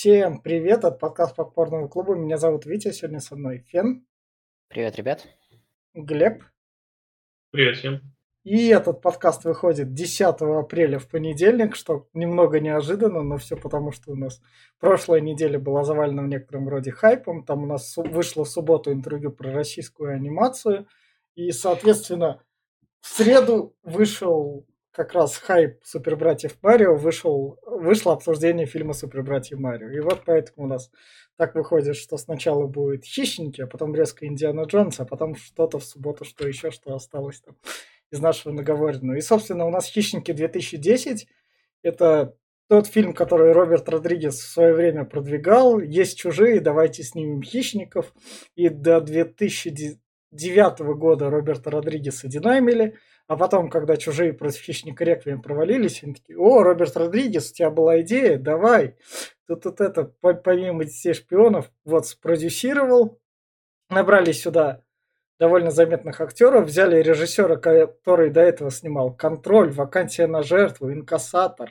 Всем привет от подкаста Попкорного клуба. Меня зовут Витя, сегодня со мной Фен. Привет, ребят. Глеб. Привет всем. И этот подкаст выходит 10 апреля в понедельник, что немного неожиданно, но все потому, что у нас прошлая неделя была завалена в некотором роде хайпом. Там у нас вышло в субботу интервью про российскую анимацию. И, соответственно, в среду вышел как раз хайп Супер Братьев Марио, вышел, вышло обсуждение фильма Супер Братьев Марио. И вот поэтому у нас так выходит, что сначала будет Хищники, а потом резко Индиана Джонс, а потом что-то в субботу, что еще, что осталось там из нашего наговоренного. И, собственно, у нас «Хищники 2010» — это тот фильм, который Роберт Родригес в свое время продвигал. Есть «Чужие», давайте снимем «Хищников». И до 2009 года Роберта Родригеса динамили — а потом, когда «Чужие против хищника Реквием» провалились, они такие, о, Роберт Родригес, у тебя была идея, давай. Тут вот это, помимо детей шпионов, вот спродюсировал, набрали сюда довольно заметных актеров, взяли режиссера, который до этого снимал «Контроль», «Вакансия на жертву», «Инкассатор».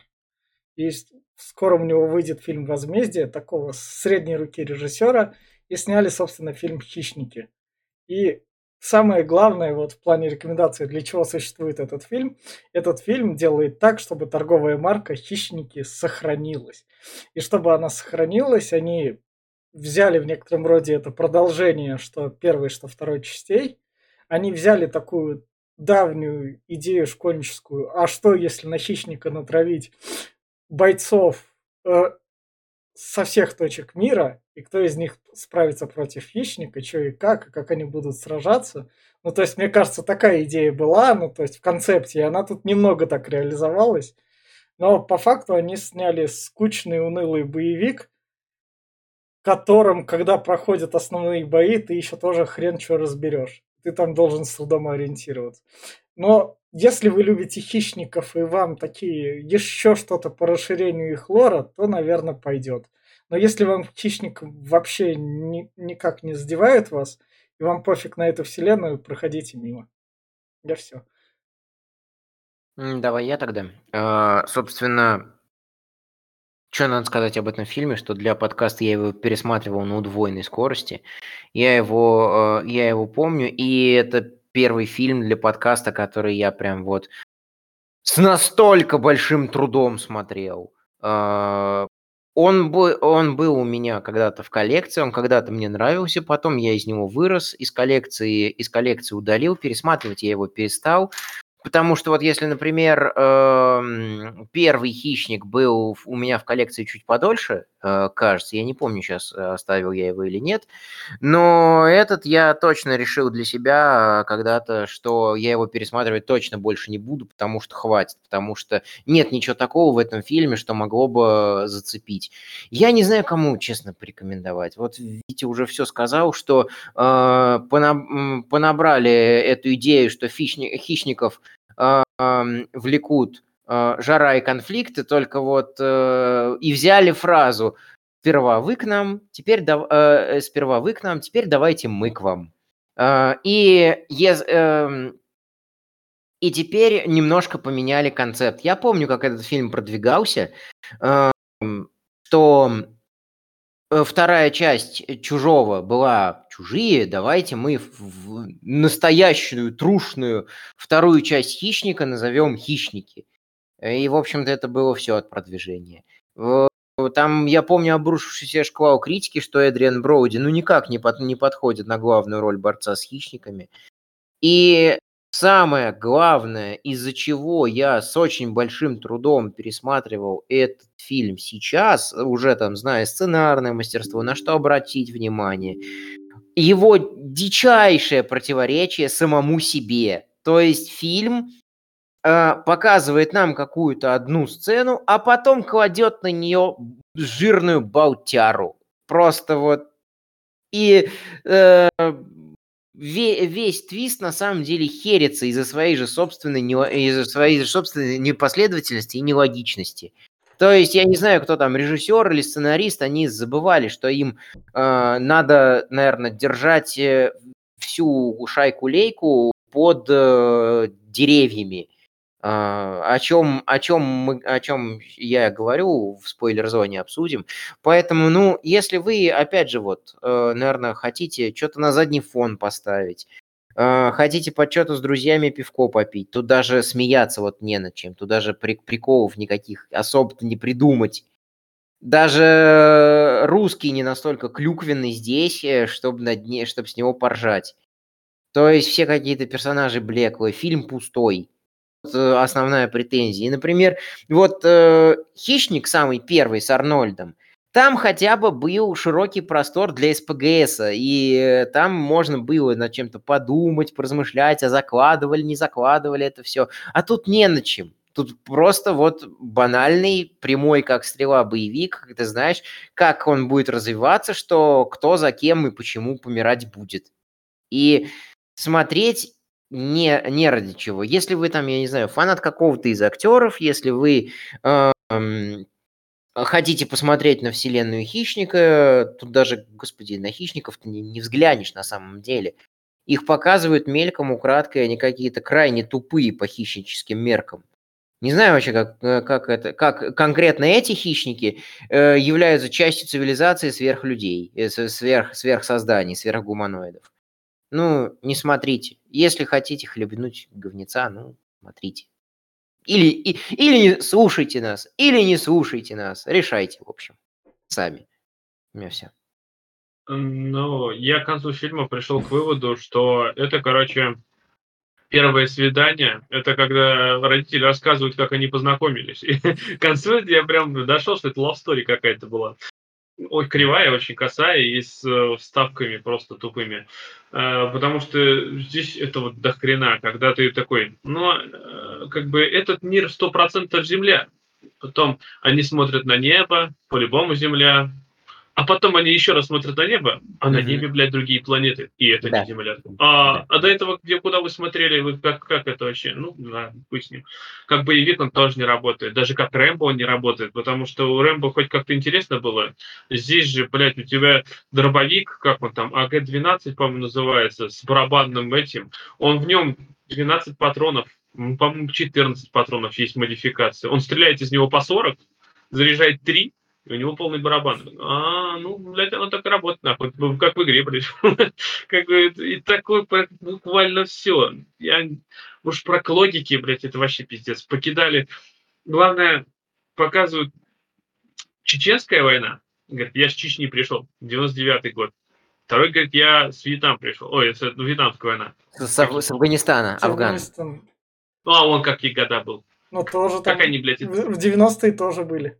И скоро у него выйдет фильм «Возмездие» такого средней руки режиссера, и сняли, собственно, фильм «Хищники». И самое главное вот в плане рекомендации, для чего существует этот фильм, этот фильм делает так, чтобы торговая марка «Хищники» сохранилась. И чтобы она сохранилась, они взяли в некотором роде это продолжение, что первой, что второй частей. Они взяли такую давнюю идею школьническую, а что если на хищника натравить бойцов э, со всех точек мира, и кто из них справится против хищника, что и как, и как они будут сражаться. Ну, то есть, мне кажется, такая идея была, ну, то есть, в концепции, она тут немного так реализовалась. Но по факту они сняли скучный, унылый боевик, которым, когда проходят основные бои, ты еще тоже хрен что разберешь. Ты там должен с трудом ориентироваться. Но если вы любите хищников и вам такие еще что-то по расширению их лора, то, наверное, пойдет. Но если вам хищник вообще ни, никак не задевает вас, и вам пофиг на эту вселенную, проходите мимо. Я все. Давай я тогда. А, собственно, что надо сказать об этом фильме, что для подкаста я его пересматривал на удвоенной скорости. Я его, э, я его помню, и это первый фильм для подкаста, который я прям вот с настолько большим трудом смотрел. Он, был, он был у меня когда-то в коллекции, он когда-то мне нравился, потом я из него вырос, из коллекции, из коллекции удалил, пересматривать я его перестал. Потому что вот если, например, эм, первый хищник был у меня в коллекции чуть подольше, э, кажется, я не помню сейчас, э, оставил я его или нет, но этот я точно решил для себя когда-то, что я его пересматривать точно больше не буду, потому что хватит, потому что нет ничего такого в этом фильме, что могло бы зацепить. Я не знаю, кому, честно, порекомендовать. Вот Витя уже все сказал, что э, понабрали эту идею, что хищников влекут а, жара и конфликты, только вот э, и взяли фразу «сперва вы к нам, теперь да, э, сперва вы к нам, теперь давайте мы к вам». А, и, э, и теперь немножко поменяли концепт. Я помню, как этот фильм продвигался, э, что Э, вторая часть э, «Чужого» была «Чужие», давайте мы в настоящую, трушную вторую часть «Хищника» назовем «Хищники». И, в общем-то, это было все от продвижения. Там, я помню, обрушившийся шквал критики, что Эдриан Броуди ну никак не, под, не подходит на главную роль борца с хищниками. И Самое главное, из-за чего я с очень большим трудом пересматривал этот фильм сейчас, уже там зная сценарное мастерство, на что обратить внимание, его дичайшее противоречие самому себе. То есть фильм э, показывает нам какую-то одну сцену, а потом кладет на нее жирную болтяру. Просто вот и э, весь твист на самом деле херится из-за своей же собственной, из-за своей же собственной непоследовательности и нелогичности. То есть я не знаю, кто там режиссер или сценарист, они забывали, что им э, надо, наверное, держать э, всю шайку-лейку под э, деревьями. А, о чем, о чем мы, о чем я говорю в спойлер-зоне обсудим. Поэтому, ну, если вы, опять же, вот, э, наверное, хотите что-то на задний фон поставить, э, хотите под что-то с друзьями пивко попить, тут даже смеяться вот не над чем, тут даже приколов никаких особо-то не придумать. Даже русский не настолько клюквенный здесь, э, чтобы, над не, чтобы с него поржать. То есть все какие-то персонажи блеклые, фильм пустой. Э, основная претензия. И, например, вот э, «Хищник» самый первый с Арнольдом, там хотя бы был широкий простор для СПГС, и там можно было над чем-то подумать, поразмышлять, а закладывали, не закладывали это все. А тут не на чем. Тут просто вот банальный, прямой, как стрела, боевик, когда знаешь, как он будет развиваться, что кто за кем и почему помирать будет. И смотреть не, не ради чего. Если вы там, я не знаю, фанат какого-то из актеров, если вы э, э, хотите посмотреть на вселенную Хищника, тут даже, господи, на Хищников ты не, не взглянешь на самом деле. Их показывают мельком, украдкой, они какие-то крайне тупые по хищническим меркам. Не знаю вообще, как, э, как, это, как конкретно эти хищники э, являются частью цивилизации сверхлюдей, э, сверх, сверхсозданий, сверхгуманоидов. Ну, не смотрите. Если хотите хлебнуть говнеца, ну, смотрите. Или, и, или не слушайте нас, или не слушайте нас. Решайте, в общем, сами. У меня все. Ну, я к концу фильма пришел к выводу, что это, короче, первое свидание. Это когда родители рассказывают, как они познакомились. И к концу я прям дошел, что это love story какая-то была ой, кривая, очень косая и с э, вставками просто тупыми. Э, потому что здесь это вот до хрена, когда ты такой, но э, как бы этот мир сто процентов Земля. Потом они смотрят на небо, по-любому Земля, а потом они еще раз смотрят на небо, а на небе, блядь, другие планеты. И это да. не Земля. А, да. а до этого, где куда вы смотрели, вы как, как это вообще? Ну, да, пусть не. Как боевик он тоже не работает. Даже как Рэмбо он не работает, потому что у Рэмбо хоть как-то интересно было. Здесь же, блядь, у тебя дробовик, как он там, АГ-12, по-моему, называется, с барабанным этим. Он в нем 12 патронов, по-моему, 14 патронов есть модификация. Он стреляет из него по 40, заряжает 3, и у него полный барабан. А, ну, блядь, оно так работает, нахуй. Ну, как в игре, блядь. как бы, и такое буквально все. Я, уж про логики, блядь, это вообще пиздец. Покидали. Главное, показывают чеченская война. Говорит, я с Чечни пришел, 99-й год. Второй говорит, я с Вьетнам пришел. Ой, это ну, Вьетнамская война. С, с Афганистана, Афган. Ну, а он какие года был? Ну, тоже как там... они, блядь, в 90-е тоже были.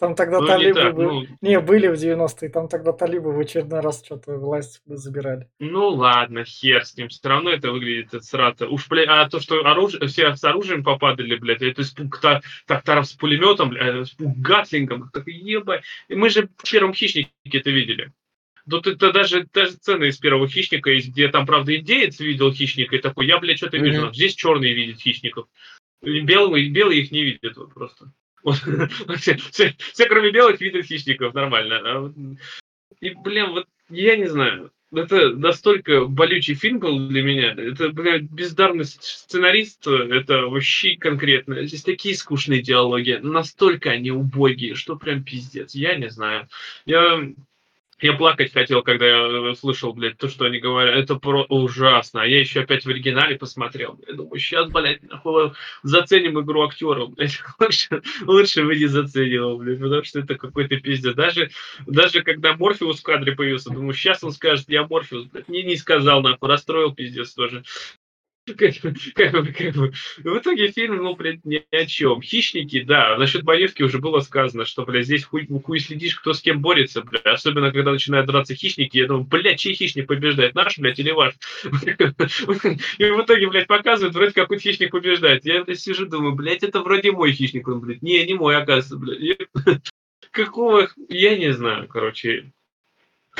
Там тогда ну, талибы не, были. Ну... не были в 90-е, там тогда талибы в очередной раз что-то власть забирали. Ну ладно, хер с ним, все равно это выглядит от срата. Уж, блядь, а то, что оружие, все с оружием попадали, блядь, это испуг та, тракторов с пулеметом, блядь, испуг гатлингом, так ебать. И мы же в первом хищнике это видели. Тут это даже, даже цены из первого хищника, где там, правда, индеец видел хищника и такой, я, блядь, что-то mm-hmm. вижу. Здесь черные видят хищников. Белые, белые их не видят вот просто все, все, все, кроме белых, видят хищников, нормально. А и, блин, вот я не знаю. Это настолько болючий фильм был для меня. Это, блядь, бездарный сценарист. Это вообще конкретно. Здесь такие скучные диалоги. Настолько они убогие, что прям пиздец. Я не знаю. Я я плакать хотел, когда я э, слышал, блядь, то, что они говорят. Это про ужасно. А я еще опять в оригинале посмотрел. Я думаю, сейчас, блядь, нахуй заценим игру актеров. Блядь. Лучше, лучше бы не заценивал, блядь, потому что это какой-то пиздец. Даже, даже когда Морфеус в кадре появился, думаю, сейчас он скажет, я Морфеус, блядь, мне не сказал, нахуй, расстроил пиздец тоже. Как, как, как, в итоге фильм, ну, блядь, ни о чем. Хищники, да, насчет боевки уже было сказано, что, блядь, здесь хуй, хуй следишь, кто с кем борется, блядь. Особенно, когда начинают драться хищники, я думаю, блядь, чей хищник побеждает, наш, блядь, или ваш? И в итоге, блядь, показывают, вроде какой хищник побеждает. Я, блядь, сижу, думаю, блядь, это вроде мой хищник, он, блядь. Не, не мой, оказывается, блядь. Какого, я не знаю, короче.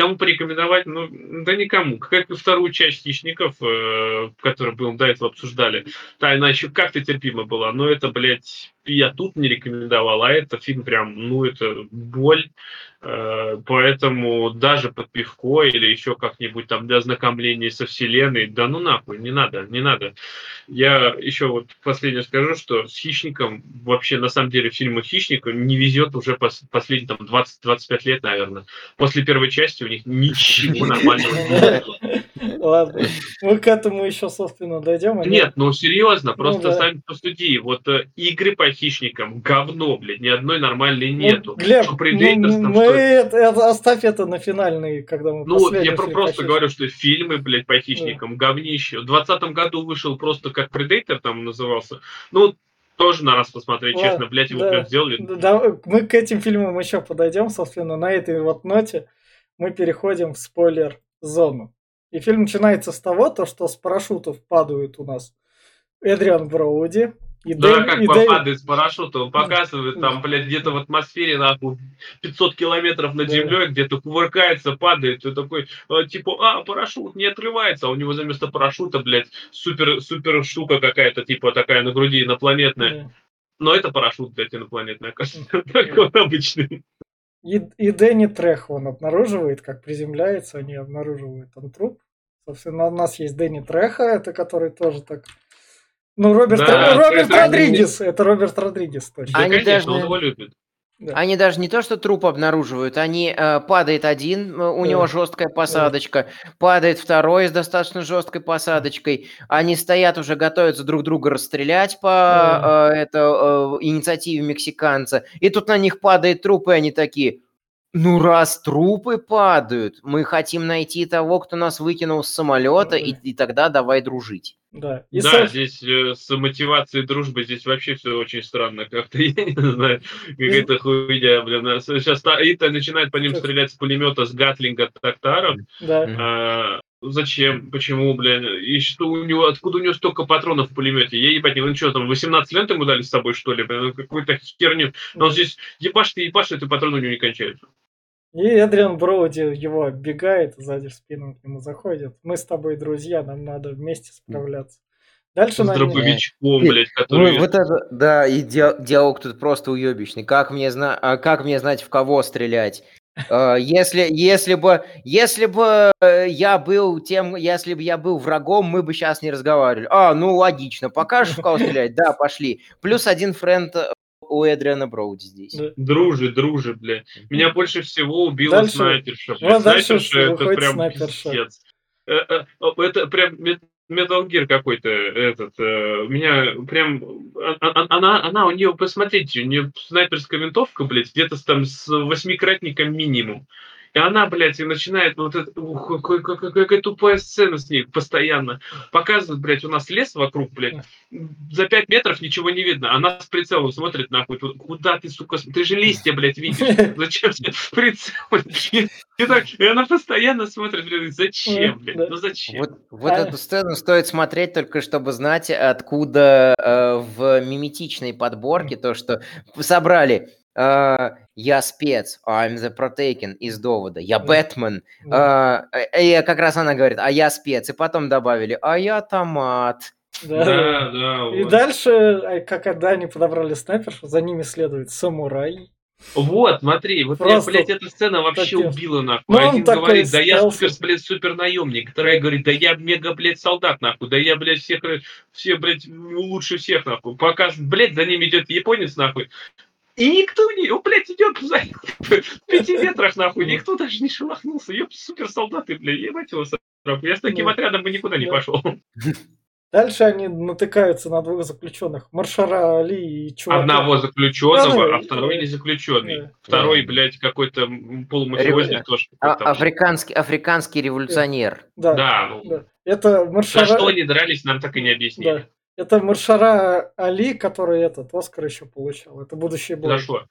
Кому порекомендовать? Ну, да никому. Как и вторую часть «Хищников», э, которую мы до этого обсуждали. Да, она еще как-то терпима была, но это, блядь, я тут не рекомендовал, а это фильм прям, ну, это боль. Э, поэтому даже под пивко или еще как-нибудь там для ознакомления со вселенной, да ну нахуй, не надо, не надо. Я еще вот последнее скажу, что с «Хищником» вообще, на самом деле, фильму «Хищнику» не везет уже пос последние там 20-25 лет, наверное. После первой части у них ничего нормального не Ладно, мы к этому еще, собственно, дойдем. Нет, ну серьезно, просто ну, да. сами посуди. Вот э, игры по хищникам, говно, блядь, ни одной нормальной ну, нету. Ну, Глеб, что Predators, мы, мы это, это, оставь это на финальный, когда мы Ну, я про просто говорю, что фильмы, блядь, по хищникам, да. говнище. В 2020 году вышел просто как Predator там назывался. Ну, тоже на раз посмотреть, Ладно, честно, блядь, его да, прям сделали. Да, мы к этим фильмам еще подойдем, собственно, на этой вот ноте мы переходим в спойлер-зону. И фильм начинается с того, то, что с парашютов падают у нас Эдриан Броуди. И да, Дэйв, как и падает Дэйв... с парашюта, он показывает да. там, блядь, где-то в атмосфере, нахуй, 500 километров над да. землей, где-то кувыркается, падает, и такой, э, типа, а, парашют не отрывается, а у него вместо парашюта, блядь, супер, супер штука какая-то, типа, такая на груди инопланетная. Да. Но это парашют, блядь, инопланетный, кажется, такой обычный. И, и Дэнни Трех он обнаруживает, как приземляется, они обнаруживают там труп. Собственно, у нас есть Дэнни Треха, это который тоже так... Ну, Роберт, да, Роберт Родригес, это Роберт Родригес точно. Они конечно, даже... он его любит. Да. Они даже не то, что труп обнаруживают, они э, падает один, у да. него жесткая посадочка, да. падает второй с достаточно жесткой посадочкой. Они стоят уже готовятся друг друга расстрелять по да. э, это, э, инициативе мексиканца. И тут на них падает труп, и они такие: ну, раз трупы падают, мы хотим найти того, кто нас выкинул с самолета, и, и тогда давай дружить. Да, и да со... здесь э, с мотивацией дружбы здесь вообще все очень странно. Как-то, я не знаю, какая-то хуйня, блин. Сейчас Ита начинает по ним стрелять с пулемета с Гатлинга Тактаров. Да. А, зачем, почему, блин, и что у него, откуда у него столько патронов в пулемете? Я ебать, не ну что там, 18 лент ему дали с собой, что ли, блин, какую-то херню. Но он здесь ебашь ты ебашь, эти патроны у него не кончаются. И Эдриан Броуди его оббегает, сзади в спину к нему заходит. Мы с тобой друзья, нам надо вместе справляться. Дальше с на дробовичком, блядь, который... Ну, вот это, да, и диалог тут просто уебищный. Как мне, зна... а как мне знать, в кого стрелять? А, если, если бы, если бы я был тем, если бы я был врагом, мы бы сейчас не разговаривали. А, ну логично, покажешь, в кого стрелять? Да, пошли. Плюс один френд у Эдриана Броуди здесь. Дружи, дружи, бля. Меня больше всего убила дальше, снайперша. Бля. Ну, снайперша это прям снайперша. пиздец. Э, э, это прям Metal Gear какой-то этот. Э, меня прям... А, а, она, она, у нее, посмотрите, у нее снайперская винтовка, блядь, где-то там с восьмикратником минимум. И она, блядь, и начинает вот это, ух, какая, какая, какая тупая сцена с ней постоянно. Показывает, блядь, у нас лес вокруг, блядь. За пять метров ничего не видно. Она с прицелом смотрит, нахуй. Куда ты, сука, ты же листья, блядь, видишь. Зачем тебе прицел? И, так, и она постоянно смотрит, блядь, зачем, блядь, ну зачем? Вот, вот эту сцену стоит смотреть только, чтобы знать, откуда э, в миметичной подборке то, что собрали Uh, я спец, I'm the Protaken из довода, я Бэтмен. Uh, и как раз она говорит, а я спец. И потом добавили, а я томат. Да, да. да и дальше, как когда они подобрали снайпершу, за ними следует самурай. Вот, смотри, вот Просто я, блядь, эта сцена вообще такие... убила, нахуй. Ну, Один говорит, да я супер, блядь, супер наемник. Вторая говорит, да я мега, блядь, солдат, нахуй. Да я, блядь, всех, все, блядь, лучше всех, нахуй. Пока, блядь, за ними идет японец, нахуй. И никто не, о, блядь, идет в пяти метрах, нахуй, никто даже не шелохнулся. Ёп, супер солдаты, блядь, ебать его сраку. Я с таким отрядом бы никуда не пошел. Дальше они натыкаются на двух заключенных. Маршара Али и чувака. Одного заключенного, да, а второй. Да, Второй, да. блядь, какой-то полумафиозник Рев... тоже. А, африканский, африканский революционер. Да. да. Ну... да. Это Маршара... За что они дрались, нам так и не объяснили. Да. Это Маршара Али, который этот Оскар еще получал. Это будущий бой. За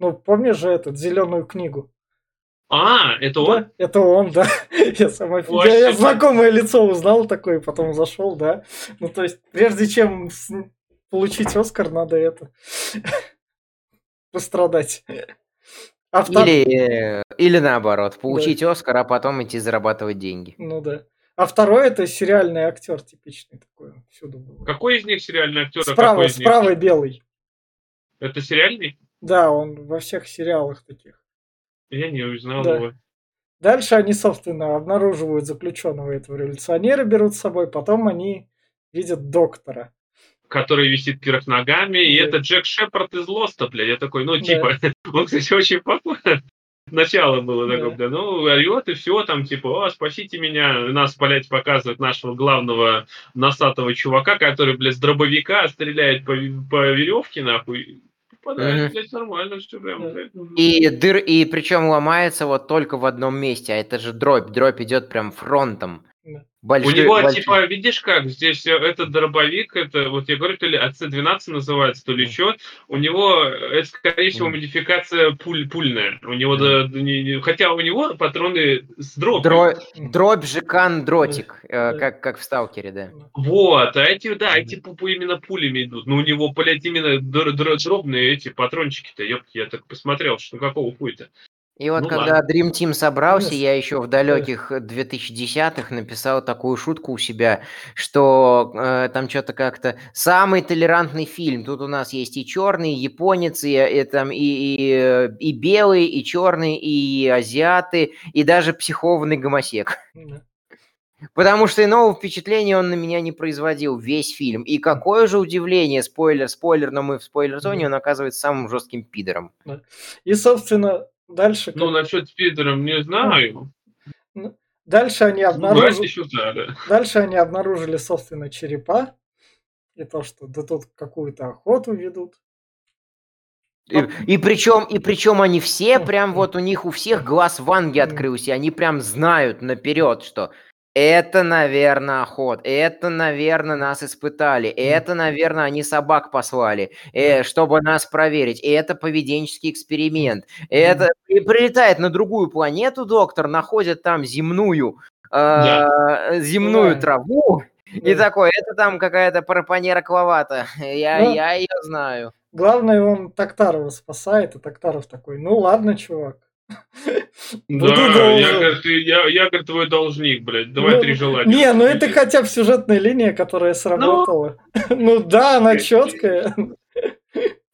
Ну, помнишь же этот зеленую книгу? А, это он? Да, это он, да. Я, сама... я, я знакомое лицо узнал такое, потом зашел, да. Ну, то есть, прежде чем получить Оскар, надо это пострадать. А втор- Или, э, или наоборот, получить Оскар, а потом идти зарабатывать деньги. Ну да. А второй это сериальный актер типичный такой. Всюду был. Какой из них сериальный актер? а Справа, какой из них? справа белый. Это сериальный? Да, он во всех сериалах таких. Я не узнал Да. его. Дальше они, собственно, обнаруживают заключенного этого революционера, берут с собой, потом они видят доктора. Который висит вверх ногами, и Да. это Джек Шепард из Лоста, бля. Я такой, ну, Да. типа, он, кстати, очень похож. Начало было такое, Да. ну, орет и все, там, типа, о, спасите меня, И нас, блядь, показывают нашего главного носатого чувака, который, блядь, с дробовика стреляет по, по веревке, нахуй. Попадает, Мгм. блядь, нормально все прям, Да. блядь. И дыр, и причем ломается вот только в одном месте, а это же дробь. Дробь идет прям фронтом. Большой- У него, большой- типа, видишь как, здесь э, этот дробовик, это, вот я говорю, то ли АЦ-12 называется, то ли Мгм. еще, у него, это, скорее всего, Мгм. модификация пуль, пульная. У него, Мгм. да, не- не- хотя у него патроны с дробью. Дро-. Дробь же кан дротик, э, как, как в Сталкере, да. Вот, а эти, да, эти именно пулями идут. Но у него, блядь, именно др- др- дробные эти патрончики-то, ёпки, я так посмотрел, что какого хуя-то. И вот Ну когда Dream Team собрался, Yes. я еще в далеких 2010-х написал такую шутку у себя, что э, там что-то как-то самый толерантный фильм. Тут у нас есть и черный, и японец, и, и там и, и, э, и белый, и черный, и азиаты, и даже психованный гомосек. Да. Потому что иного впечатления он на меня не производил весь фильм. И какое же удивление, спойлер, спойлер, но мы в спойлер-зоне, он оказывается самым жестким пидором. И, собственно, дальше, Ну, насчет спидером не знаю. дальше они Ну, обнаружили, еще да, да. дальше они обнаружили, собственно, черепа. И то, что да тут какую-то охоту ведут. И, и причем, и причем они все прям вот у них у всех глаз ванги открылся, и они прям знают наперед, что это, наверное, охот, это, наверное, нас испытали, это, наверное, они собак послали, э, чтобы нас проверить, и это поведенческий эксперимент, это и прилетает на другую планету доктор, находит там земную, э, земную Да. траву, и Да. такой, это там какая-то парапанера кловата, я, Ну, я ее знаю. Главное, он Токтарова спасает, и Токтаров такой, ну ладно, чувак. Буду Да, я, говорит, я, я, говорит, твой должник, блядь. Давай Ну, три желания. Не, ну это хотя бы сюжетная линия, которая сработала. Ну да, она четкая.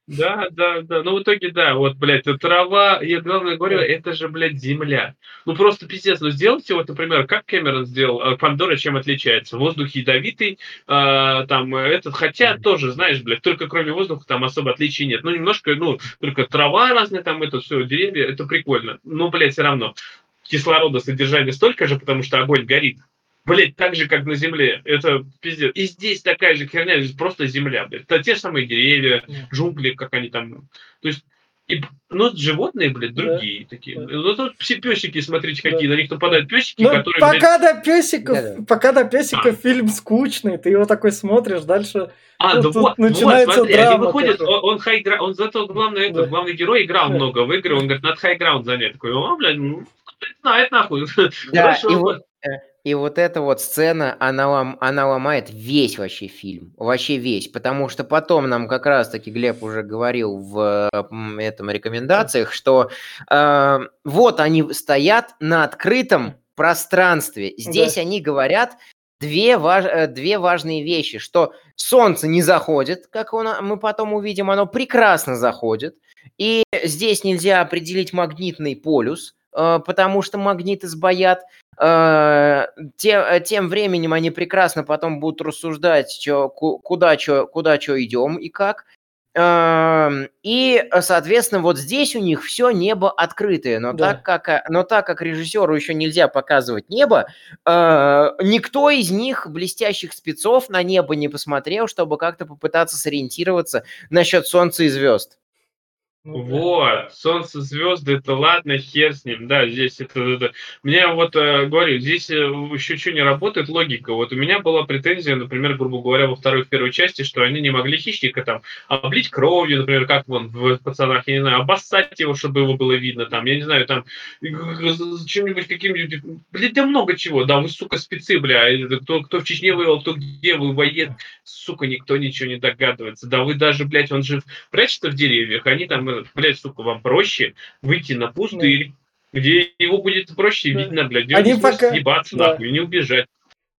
Да, да, да. Ну, в итоге, да, вот, блядь, это трава, я главное говорю, это же, блядь, земля. Ну, просто пиздец, ну, сделайте вот, например, как Кэмерон сделал, э, Пандора чем отличается? Воздух ядовитый, э, там, э, этот, хотя тоже, знаешь, блядь, только кроме воздуха там особо отличий нет. Ну, немножко, ну, только трава разная, там, это все, деревья, это прикольно. Ну, блядь, все равно. Кислорода содержание столько же, потому что огонь горит. Блять, так же, как на Земле. Это пиздец. И здесь такая же херня, здесь просто Земля, блядь. Это те же самые деревья, джунгли, как они там. То есть, и, ну, животные, блядь, другие такие. да. Ну, тут все песики, смотрите, Да. какие. На них нападают песики, Ну, которые, блядь, пока до песиков, Да-да. пока до песиков А. фильм скучный, ты его такой смотришь, дальше А, Тут- да тут вот, начинается вот, смотри, они драма выходят, такая. он, он хайгра- он зато главный, Да. главный герой играл Да. много в игры, он говорит, надо хайграунд занять. Такой, о, блядь, ну, кто это знает, нахуй. Да, Хорошо, и вот, э, и вот эта вот сцена, она, лом- она ломает весь вообще фильм. Вообще весь. Потому что потом нам как раз-таки Глеб уже говорил в этом рекомендациях, что э, вот они стоят на открытом пространстве. Здесь Да. они говорят две, важ- э, две важные вещи, что солнце не заходит, как он- мы потом увидим, оно прекрасно заходит. И здесь нельзя определить магнитный полюс, потому что магниты сбоят. Э, те- э, Тем временем они прекрасно потом будут рассуждать, чё- ку- куда что куда чё идем и как. Эм, И, э, соответственно, вот здесь у них все небо открытое, но Да. так как, э, но так как режиссеру еще нельзя показывать небо, э, никто из них блестящих спецов на небо не посмотрел, чтобы как-то попытаться сориентироваться насчет солнца и звезд. Ну. Вот, солнце, звезды, это ладно, хер с ним, да, здесь это, это. Меня вот, э, говорю, здесь э, еще что не работает логика. Вот у меня была претензия, например, грубо говоря, во второй, в первой части, что они не могли хищника там облить кровью, например, как вон в пацанах, я не знаю, обоссать его, чтобы его было видно, там, я не знаю, там, чем-нибудь каким-нибудь, блядь, да много чего, да, вы, сука, спецы, бля, кто, кто в Чечне воевал, кто где воевает, сука, никто ничего не догадывается, да вы даже, блядь, он же прячется в деревьях, они там блядь, сука, вам проще выйти на пустырь, где его будет проще Да. видно, блядь, где Они пока- съебаться, да. нахуй, и не убежать.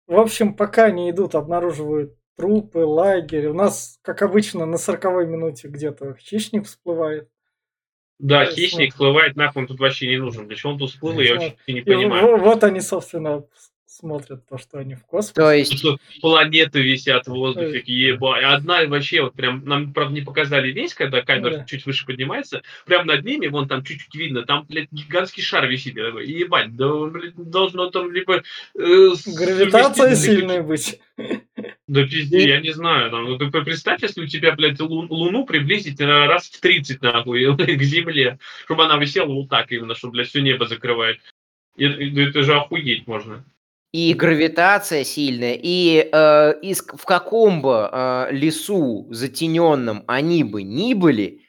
В общем, пока они идут, обнаруживают трупы, лагерь. У нас, как обычно, на 40 минуте где-то хищник всплывает. Да, Да, хищник всплывает, нахуй, он тут вообще не нужен. Для чего он тут всплыл, я вообще не И понимаю. в- вот они, собственно, смотрят то, что они в космосе. То есть, Тут планеты висят в воздухе, Да. ебать. Одна вообще вот прям, нам, правда, не показали весь, когда камера Да. чуть выше поднимается, прям над ними, вон там чуть-чуть видно, там, блядь, гигантский шар висит. Я такой, ебать, да, блядь, должно там либо... э, Гравитация сильная быть. Да пизди, я не знаю. Там, ну, ты представь, если у тебя, блядь, лу- Луну приблизить на раз в 30, нахуй, к Земле, чтобы она висела вот так именно, чтобы, блядь, все небо закрывает. И- Это же охуеть можно. И гравитация сильная, и э, из, в каком бы э, лесу затененном они бы ни были,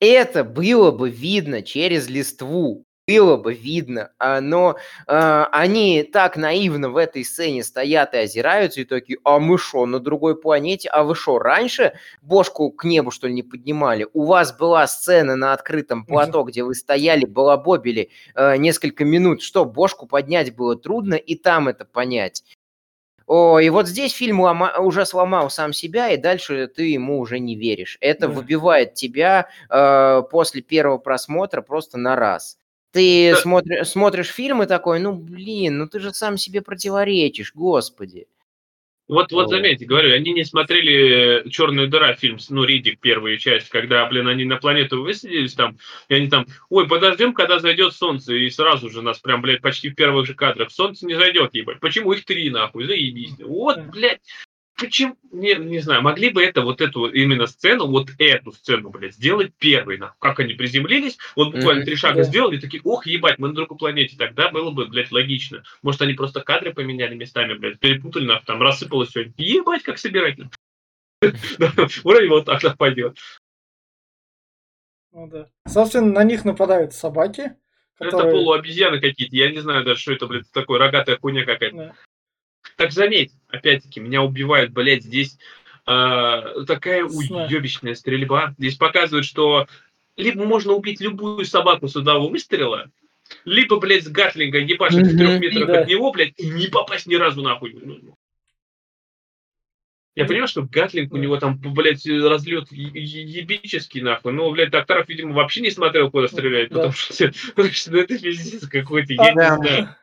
это было бы видно через листву. Было бы видно, а, но э, они так наивно в этой сцене стоят и озираются, и такие, а мы что, на другой планете? А вы что, раньше бошку к небу, что ли, не поднимали? У вас была сцена на открытом плато, где вы стояли, балабобили э, несколько минут, что бошку поднять было трудно, и там это понять. О, и вот здесь фильм лома- уже сломал сам себя, и дальше ты ему уже не веришь. Это Да. выбивает тебя э, после первого просмотра просто на раз. Ты Да. смотри- смотришь фильм и такой, ну блин, ну ты же сам себе противоречишь, господи. Вот, вот заметьте, говорю, они не смотрели «Черную дыра» фильм, ну, Ридик, первую часть, когда, блин, они на планету высадились там, и они там, ой, подождем, когда зайдет солнце, и сразу же нас прям, блядь, почти в первых же кадрах, солнце не зайдет, ебать, почему их три, нахуй, заебись, вот, блядь, почему, не, не знаю, могли бы это, вот эту вот именно сцену, вот эту сцену, блядь, сделать первой, нахуй, как они приземлились, вот буквально Мгм. три шага Да. сделали, и такие, ох, ебать, мы на другой планете, тогда было бы, блядь, логично, может, они просто кадры поменяли местами, блядь, перепутали, нахуй, там рассыпалось все. Ебать, как собирательно. Вроде вот так пойдет. Ну да. Собственно, на них нападают собаки, Это которые... полуобезьяны какие-то. Я не знаю даже, что это, блядь, такое рогатая хуйня какая-то. Да. Так заметь, опять-таки, меня убивает, блядь, здесь а, такая уебищная стрельба. Здесь показывают, что либо можно убить любую собаку с одного выстрела, либо, блядь, с гатлинга ебашить в трех метрах Да. от него, блядь, и не попасть ни разу нахуй. Ну, ну. Я понимаю, что Гатлинг у него там, блядь, разлет ебический, нахуй. Но, блядь, Докторов, видимо, вообще не смотрел, куда стреляет, Да. потому что, что ну, это пиздец какой-то, А, я да. не знаю.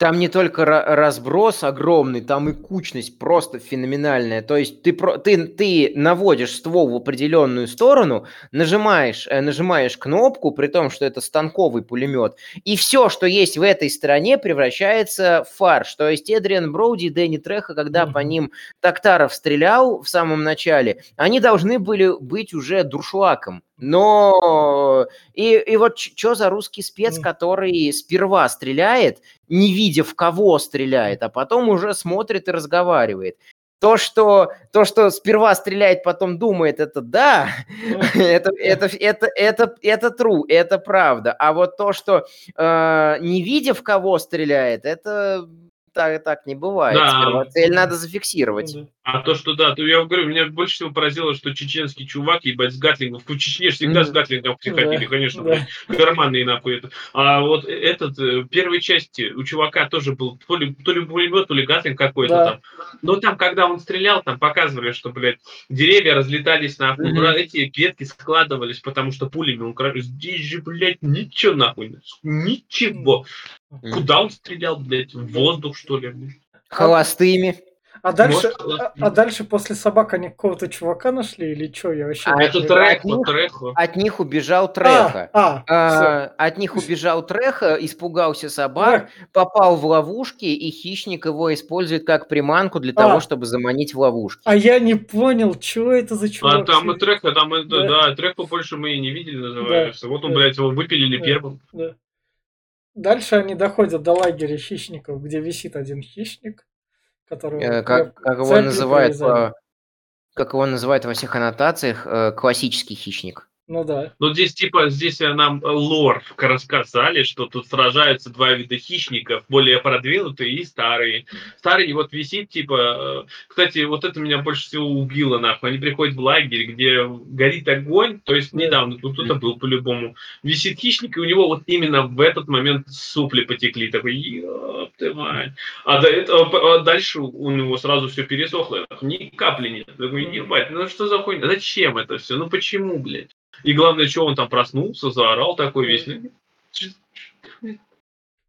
Там не только ра- разброс огромный, там и кучность просто феноменальная. То есть ты, ты, ты наводишь ствол в определенную сторону, нажимаешь, э, нажимаешь кнопку, при том, что это станковый пулемет, и все, что есть в этой стороне, превращается в фарш. То есть Эдриан Броуди и Дэнни Треха, когда по Мгм. ним Токтаров стрелял в самом начале, они должны были быть уже дуршлаком. Но и, и вот что за русский спец, который сперва стреляет, не видя в кого стреляет, а потом уже смотрит и разговаривает. То, что, то, что сперва стреляет, потом думает, это да, это, это, это, это, это true, это правда. А вот то, что э, не видя в кого стреляет, это так, так не бывает. Да. Сперва цель надо зафиксировать. А то, что да, то я говорю, меня больше всего поразило, что чеченский чувак, ебать, с Гатлингом, в Чечне всегда с Гатлингом все Да, конечно, да. карманные нахуй это. А вот этот, э, в первой части у чувака тоже был то ли, то ли пулемет, то ли Гатлинг какой-то Да. там. Но там, когда он стрелял, там показывали, что, блядь, деревья разлетались нахуй, бра- эти ветки складывались, потому что пулями он кра- Здесь же, блядь, ничего нахуй. Ничего. Куда он стрелял, блядь? В воздух, что ли? блядь? Холостыми. А дальше, Может, а, а дальше после собак они какого-то чувака нашли или что? Я вообще А не Это. Трехо, них- Трехо. От них убежал Треха. А, а, А, от них убежал Треха, испугался собак, попал в ловушки, и хищник его использует как приманку для А. того, чтобы заманить в ловушки. А я не понял, что это за А чувак. там и Треха, там это, Да. да, Треха больше мы и не видели, называется. Вот он, да. блядь, его выпилили Да. первым. Да. Дальше они доходят до лагеря хищников, где висит один хищник, который... Э, как, как его называют привязали. как его называют во всех аннотациях, э, классический хищник. Ну да. Но здесь типа, здесь нам лор рассказали, что тут сражаются два вида хищников, более продвинутые и старые. Старый вот висит, типа... э, Кстати, вот это меня больше всего убило, нахуй. Они приходят в лагерь, где горит огонь, то есть Да. недавно тут кто-то был по-любому. Висит хищник, и у него вот именно в этот момент сопли потекли. Такой, ёб ты мать. А, до этого, а дальше у него сразу все пересохло. Ни капли нет. Такой, ебать, ну что за хуйня? Зачем это все? Ну почему, блядь? И главное, что он там проснулся, заорал такой весь. ну,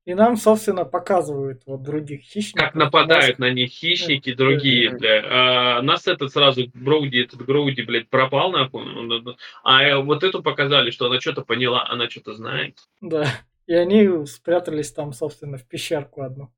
И нам, собственно, показывают вот других хищников. Как нападают на них хищники другие, бля. А нас этот сразу Броуди, этот Гроуди, блядь, пропал нахуй. А э, вот эту показали, что она что-то поняла, она что-то знает. Да. И они спрятались там, собственно, в пещерку одну.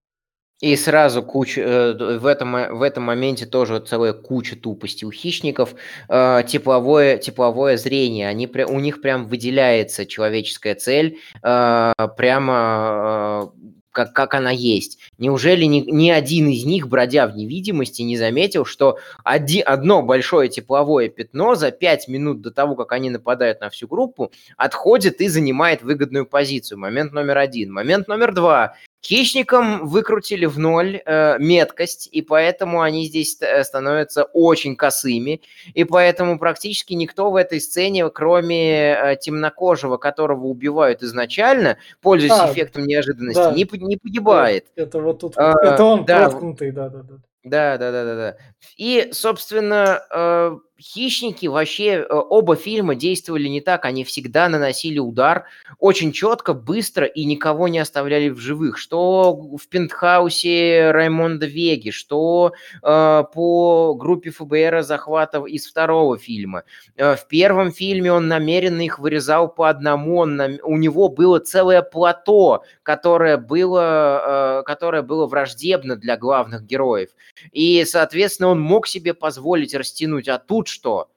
И сразу куча, э, в этом, в этом моменте тоже целая куча тупости у хищников. Э, тепловое, тепловое зрение, они, у них прям выделяется человеческая цель, э, прямо как, как она есть. Неужели ни, ни один из них, бродя в невидимости, не заметил, что оди- одно большое тепловое пятно за 5 минут до того, как они нападают на всю группу, отходит и занимает выгодную позицию. Момент номер один. Момент номер два. Хищникам выкрутили в ноль э, меткость, и поэтому они здесь э, становятся очень косыми, и поэтому практически никто в этой сцене, кроме э, темнокожего, которого убивают изначально, пользуясь А, эффектом неожиданности, да. не, не погибает. Это вот тут. А, это он да. проткнутый, да, да, да. Да, да, да, да, да. И, собственно, э, хищники вообще э, оба фильма действовали не так. Они всегда наносили удар очень четко, быстро и никого не оставляли в живых. Что в пентхаусе Раймонда Веги, что э, по группе ФБР захватов из второго фильма. Э, в первом фильме он намеренно их вырезал по одному. Он нам- у него было целое плато, которое было, э, которое было враждебно для главных героев. И, соответственно, он мог себе позволить растянуть. А тут что?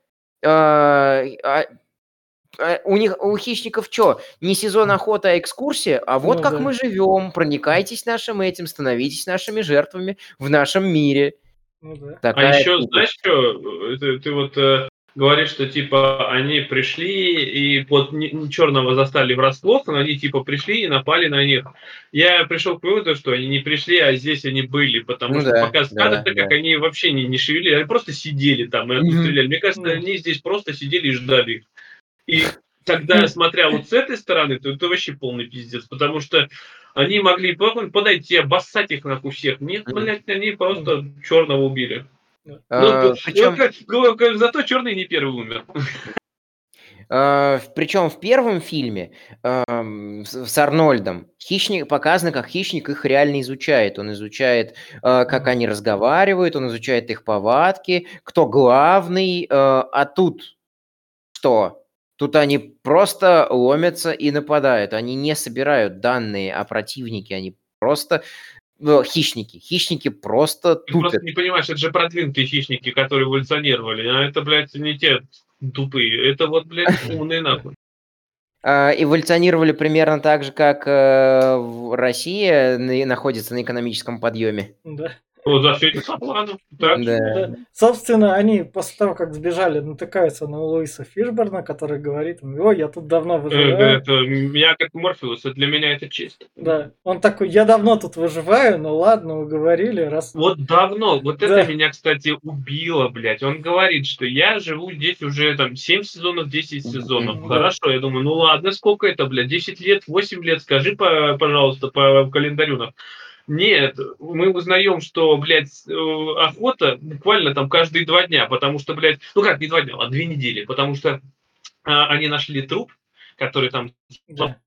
Э, а- а у них у хищников что? Не сезон охоты, а экскурсия? А вот Ну как да. мы живем. Проникайтесь нашим этим, становитесь нашими жертвами в нашем мире. Ну да. А еще, знаешь что, ты, ты вот э, говоришь, что типа они пришли и под черного застали врасплох, но они типа пришли и напали на них. Я пришел к выводу, что они не пришли, а здесь они были, потому Ну что да, показывают да, кадры, как да. они вообще не, не шевелили, они просто сидели там и стреляли. Мне кажется, они здесь просто сидели и ждали их. И тогда, смотря вот с этой стороны, то это вообще полный пиздец, потому что они могли по- подойти, обоссать их нахуй всех. Нет, блядь, они просто черного убили. А, Ну, причем- ну, как- зато черный не первый умер. Причем в первом фильме с Арнольдом хищник показано, как хищник их реально изучает. Он изучает, а, как они разговаривают, он изучает их повадки, кто главный. а, А тут что? Тут они просто ломятся и нападают. Они не собирают данные о противнике, они просто ну, хищники. Хищники просто Ты просто тупят. не понимаешь, это же продвинутые хищники, которые эволюционировали, а это, блядь, не те тупые. Это вот, блядь, умные нахуй. А, Эволюционировали примерно так же, как э, в Россия на- находится на экономическом подъеме. Да. Вот за все. Так. Да. Да. Собственно, они после того, как сбежали, натыкаются на Луиса Фишборна, который говорит им, ой, я тут давно Э, выживаю. Это, я как Морфеус, для меня это честь. Да. Он такой, я давно тут выживаю, ну ладно, уговорили, раз... Вот давно, вот Да. это меня, кстати, убило, блядь. Он говорит, что я живу здесь уже там 7 сезонов, 10 сезонов. Мгм. Хорошо, я думаю, ну ладно, сколько это, блядь, 10 лет, 8 лет, скажи, по- пожалуйста, по календарю. нам. Нет, мы узнаем, что, блядь, э, охота буквально там каждые два дня, потому что, блядь, ну как, не два дня, а две недели, потому что а, они нашли труп, который там Да.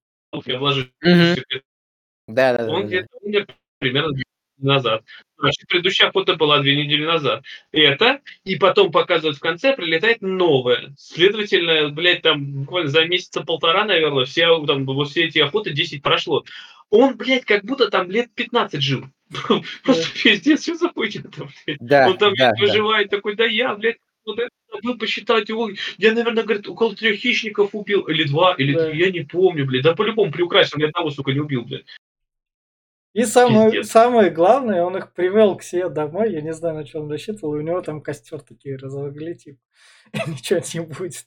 Да, да, да, он да, где-то умер примерно две назад. Значит, предыдущая охота была две недели назад. Это, и потом показывают в конце, прилетает новое. Следовательно, блядь, там буквально за месяца полтора, наверное, все, там, вот все эти охоты 10 прошло. Он, блядь, как будто там лет 15 жил. Просто пиздец, что за хуйня-то, блядь. Он там выживает такой, да я, блядь, вот это забыл посчитать его. Я, наверное, говорит, около трех хищников убил. Или два, или Да. три, я не помню, блядь. Да по-любому приукрасил, ни одного, сука, не убил, блядь. И самое, Пиздец. самое главное, он их привел к себе домой, я не знаю, на чем он рассчитывал, и у него там костер такие разожгли, типа, ничего не будет.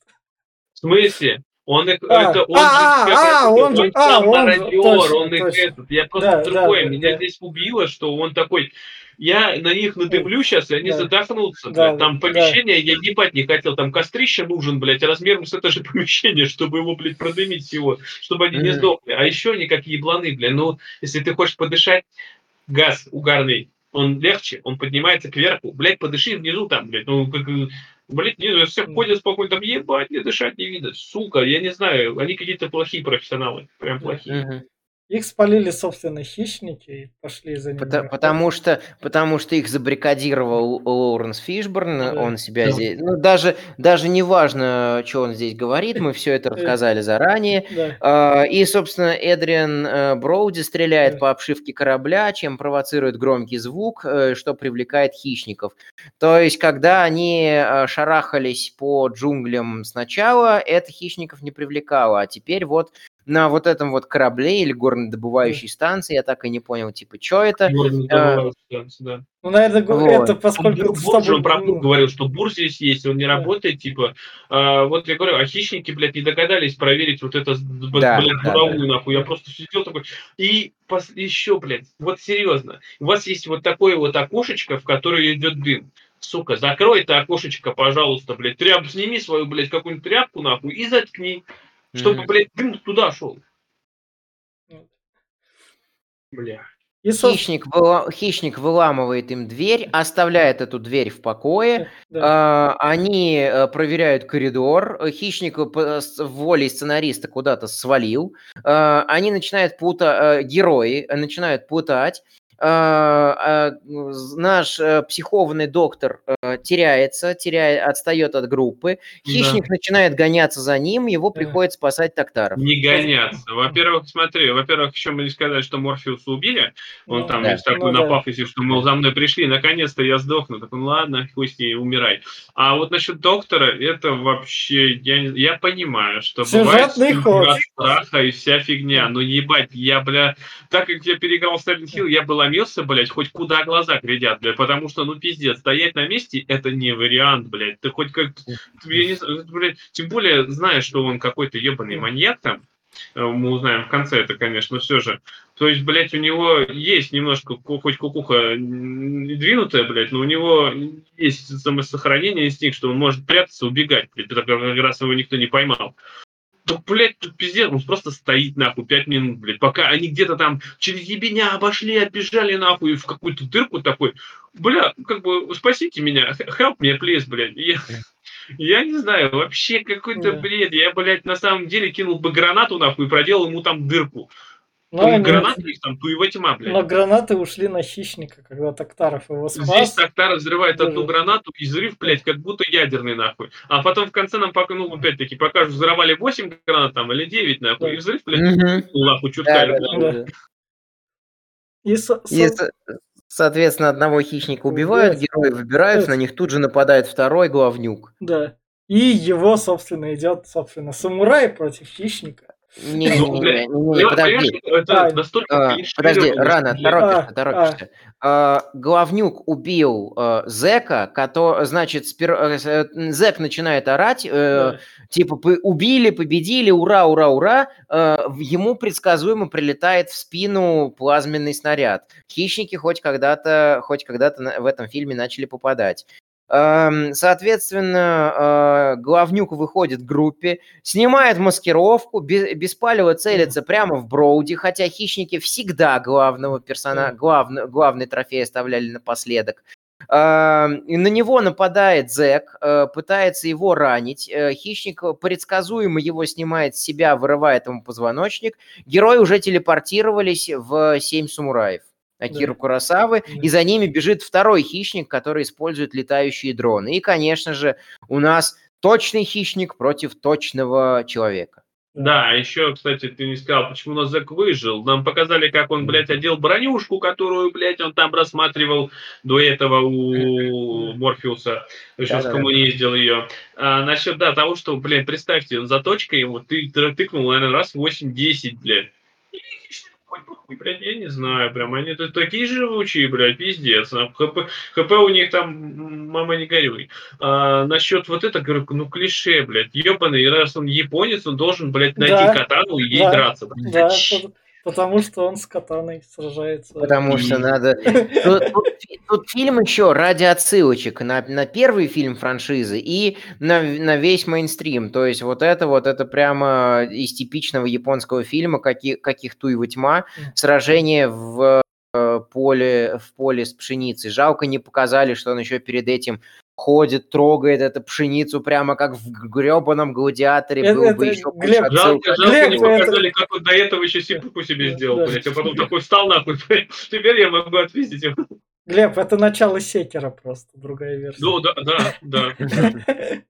смысле? Он их, А, это, он, а, же, а, как он же- а, он же, мародер, точно, он их точно. этот, я просто да, другое, да, меня да. здесь убило, что он такой, я на них надымлю сейчас, и они Да. задохнутся, Да, блядь. там да. помещение я ебать не хотел, там кострище нужен, блядь, размером с это же помещение, чтобы его, блядь, продымить всего, чтобы они не сдохли, а еще они как ебланы, блядь, ну, если ты хочешь подышать, газ угарный, он легче, он поднимается кверху, блядь, подыши внизу там, блядь, ну, как, э, блядь, не, все ходят спокойно, там, ебать, не дышать не видно, сука, я не знаю, они какие-то плохие профессионалы, прям плохие. Мгм. Их спалили, собственно, хищники и пошли за ними. Охотиться. Потому что, потому что их забаррикадировал Лоуренс Фишборн, Да. он себя Да. здесь... Ну, даже, даже не важно, что он здесь говорит, мы все это рассказали заранее. Да. А, И, собственно, Эдриан э, Броуди стреляет Да. по обшивке корабля, чем провоцирует громкий звук, э, что привлекает хищников. То есть, когда они э, шарахались по джунглям сначала, это хищников не привлекало, а теперь вот на вот этом вот корабле или горнодобывающей станции, я так и не понял, типа, что это? Горный добывающий станция, да. Ну, наверное, Вот. это Он поскольку бур, это с бур же, тобой- он про бур ну, говорил, что бур здесь есть, он не Да. работает, типа. А, вот я говорю, а хищники, блядь, не догадались проверить вот это, Да, блядь, да, буровую, нахуй. Я просто сидел такой. И пос- еще, блядь, вот серьезно, у вас есть вот такое вот окошечко, в которое идет дым. Сука, закрой это окошечко, пожалуйста, блядь. Тряп, сними свою, блядь, какую-нибудь тряпку, нахуй, и заткни. Чтобы, Мгм. блядь, дым туда шел. Бля. И, соб- Хищник, выла- хищник выламывает им дверь, оставляет эту дверь в покое. да. А, Они э, проверяют коридор. э, Хищник э, волей сценариста куда-то свалил. А, Они начинают путать, герои э, начинают путать. А, з- Наш э, психованный доктор э, теряется, теряет, отстает от группы. Хищник начинает гоняться за ним, его Да. приходит спасать Токтаров. Не гоняться. Во-первых, смотри, во-первых, еще мы не сказали, что Морфеуса убили. Он Ну, там да. весь такой Ну на да. пафосе, что, мол, за мной пришли, наконец-то я сдохну. Так он, ладно, пусть и умирай. А вот насчет доктора, это вообще, я, не- я понимаю, что бывает Сюжетный ход. от страха и вся фигня. Но ебать, я, бля, так как я переиграл Silent Hill, я бы ломился, блядь, хоть куда глаза глядят, блядь, потому что, ну, пиздец, стоять на месте, это не вариант, блядь. Ты хоть как я не знаю, блядь, тем более, зная, что он какой-то ебаный маньяк там, э, мы узнаем в конце это, конечно, все же. То есть, блядь, у него есть немножко, хоть кукуха двинутая, блядь, но у него есть самосохранение инстинкт, что он может прятаться, убегать, блядь, как раз его никто не поймал. Да, блядь, тут пиздец, он просто стоит, нахуй, пять минут, блядь, пока они где-то там через ебеня обошли, отбежали, нахуй, в какую-то дырку такой, бля, как бы, спасите меня, help me, please, блядь. Я, я не знаю, вообще какой-то Да. бред. Я, блядь, на самом деле кинул бы гранату, нахуй, и проделал ему там дырку. Но, Ну, они- гранаты их там, туева тьма, блядь. но гранаты ушли на хищника, когда Токтаров его Здесь спас. Токтар взрывает Да. одну гранату, и взрыв, блядь, как будто ядерный, нахуй. А потом в конце нам пока, ну, опять-таки, покажут, взорвали 8 гранат там, или 9, нахуй, Да. и взрыв, блядь, Мгм. нахуй, чутка. Да, и да, да, Да. да. И, со- И, со- со- соответственно, одного хищника убивают, Убивают. герои выбираются, на них тут же нападает второй главнюк. да. И его, собственно, идет, собственно, самурай против хищника. Ну, блядь, Не-не-не, Я- подожди. Это А, настолько А, Подожди, рано, блядь, торопишься, А, торопишься. А, Главнюк убил э, зэка, который, значит, э, э, зэк начинает орать, типа «Пы- убили, победили, ура, ура, ура. В- ему предсказуемо прилетает в спину плазменный снаряд. Хищники хоть когда-то, хоть когда-то в этом фильме начали попадать. Эм, Соответственно, э, главнюк выходит к группе, снимает маскировку, бе- беспалево целится прямо в Броуди, хотя хищники всегда главного персонажа, Да. главный трофей оставляли напоследок. Эм, и На него нападает Зэк, э, пытается его ранить. Э, Хищник предсказуемо его снимает с себя, вырывает ему позвоночник. Герои уже телепортировались в «Семь самураев». Акиру Да. Курасавы, Да. и за ними бежит второй хищник, который использует летающие дроны. И, конечно же, у нас точный хищник против точного человека. Да, еще, кстати, ты не сказал, почему у нас Зэк выжил. Нам показали, как он, блядь, одел бронюшку, которую, блядь, он там рассматривал до этого у Морфеуса. Еще Да-да-да. скоммуниздил ее. А, насчет, да, того, что, блядь, представьте, он заточкой его, ты тыкнул, наверное, раз 8-10, блядь. И хищник хоть бы хуй. нахуй, блядь, я не знаю, прям, они тут такие живучие, блядь, пиздец, ХП, ХП у них там, мама не горюй. А, насчет вот это, говорю, ну, клише, блядь, ебаный, раз он японец, он должен, блядь, найти да, катану и ей да, драться, блядь. Да, Потому что он с катаной сражается. Потому что надо... Тут, тут, тут фильм еще ради отсылочек на, на первый фильм франшизы и на, на весь мейнстрим. То есть вот это вот, это прямо из типичного японского фильма, каких, каких Туева тьма, сражение в э, поле, в поле с пшеницей. Жалко не показали, что он еще перед этим ходит, трогает эту пшеницу прямо как в гребаном гладиаторе. Это, было бы еще Глеб, жалко, жалко Глеб, не показали, это... как он до этого еще сипуху себе сделал, да. блядь, а потом такой встал нахуй, теперь я могу отвезить его. Глеб, это начало секера просто, другая версия. Ну да, да, да.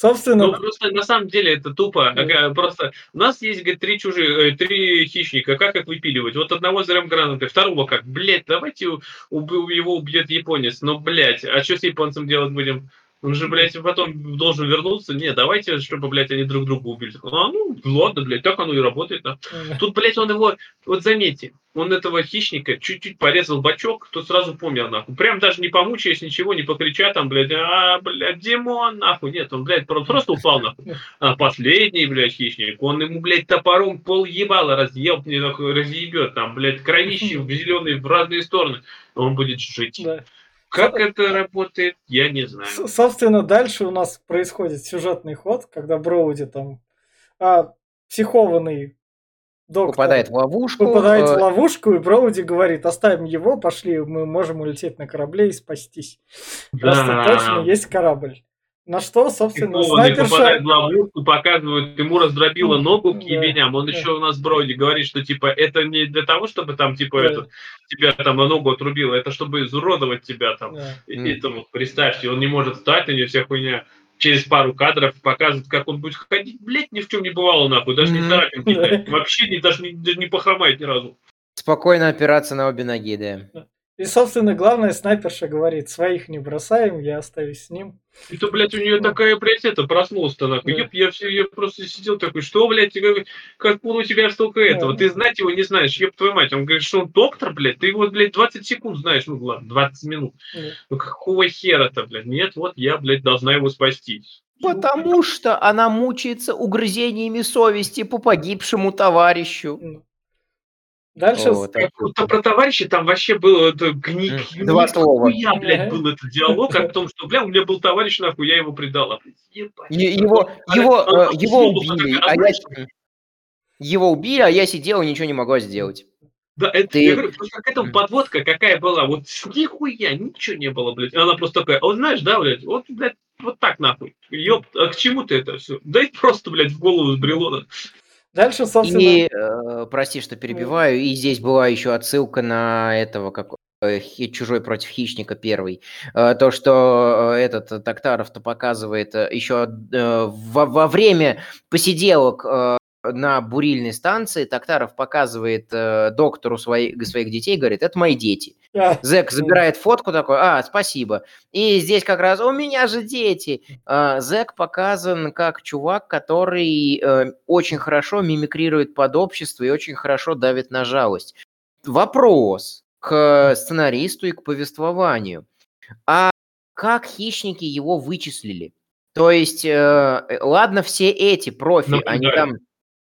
Собственно... Ну, просто на самом деле это тупо. Mm. Просто у нас есть, говорит, три чужие, э, три хищника. Как их выпиливать? Вот одного зрем гранатой, второго как? Блять, давайте его убьет японец. Но, блять, а что с японцем делать будем? Он же, блядь, потом должен вернуться. Не, давайте, чтобы, блядь, они друг друга убили. А, ну, ладно, блядь, так оно и работает. Да. Тут, блядь, он его, вот заметьте, он этого хищника чуть-чуть порезал бачок, то сразу помер, нахуй. Прям даже не помучаясь, ничего, не покрича там, блядь, а, блядь, Димон, нахуй. Нет, он, блядь, просто упал, нахуй. А последний, блядь, хищник, он ему, блядь, топором пол ебала разъеб, нахуй, разъебет, там, блядь, кровищи в зеленые в разные стороны. Он будет жить. Да. Как Со... это работает, я не знаю. С собственно, дальше у нас происходит сюжетный ход, когда Броуди там а, психованный доктор попадает в ловушку. Попадает в э, ловушку, и Броуди говорит, оставим его, пошли, мы можем улететь на корабле и спастись. Да. Просто точно есть корабль. На что, собственно, и снайперша... попадает в ловушку, показывают, ему раздробило ногу к ебеням. Он еще у нас Броди говорит, что типа это не для того, чтобы там типа это, тебя там на ногу отрубило, это чтобы изуродовать тебя там. И, это вот представьте, он не может встать, у него вся хуйня через пару кадров показывают, как он будет ходить, блядь, ни в чем не бывало, нахуй, даже не царапинки, вообще не, даже, не, даже не похромает ни разу. Спокойно опираться на обе ноги, да. И, собственно, главное, снайперша говорит, своих не бросаем, я остаюсь с ним. Это, блядь, у нее ну. такая, блядь, это, проснулся-то, нахуй. Да. Я, я, я просто сидел такой, что, блядь, как, как у тебя столько этого? Да. Ты знать его не знаешь, еб твою мать. Он говорит, что он доктор, блядь, ты его, блядь, 20 секунд знаешь, ну, ладно, 20 минут. Да. Ну, какого хера-то, блядь? Нет, вот я, блядь, должна его спасти. Потому что она мучается угрызениями совести по погибшему товарищу. Дальше вот, как будто про товарища там вообще было это гни... Два слова. Я, блядь, был этот диалог о том, что, бля, у меня был товарищ, нахуй, я его предала. Его, его, его убили, а я... Его убили, а я сидел и ничего не могла сделать. Да, это, ты... я говорю, просто к этому подводка какая была, вот нихуя, ничего не было, блядь. Она просто такая, вот знаешь, да, блядь, вот, блядь, вот так нахуй. Ёп, а к чему ты это все? Дай просто, блядь, в голову сбрело. Дальше, собственно... И, э, прости, что перебиваю, и здесь была еще отсылка на этого, как э, чужой против хищника первый. Э, то, что э, этот Токтаров-то показывает еще во, во время посиделок на бурильной станции Токтаров показывает э, доктору свои, своих детей, говорит, это мои дети. Зэк забирает фотку такой, а, спасибо. И здесь как раз, у меня же дети. Э, Зэк показан как чувак, который э, очень хорошо мимикрирует под общество и очень хорошо давит на жалость. Вопрос к сценаристу и к повествованию. А как хищники его вычислили? То есть, э, ладно, все эти профи, ну, они там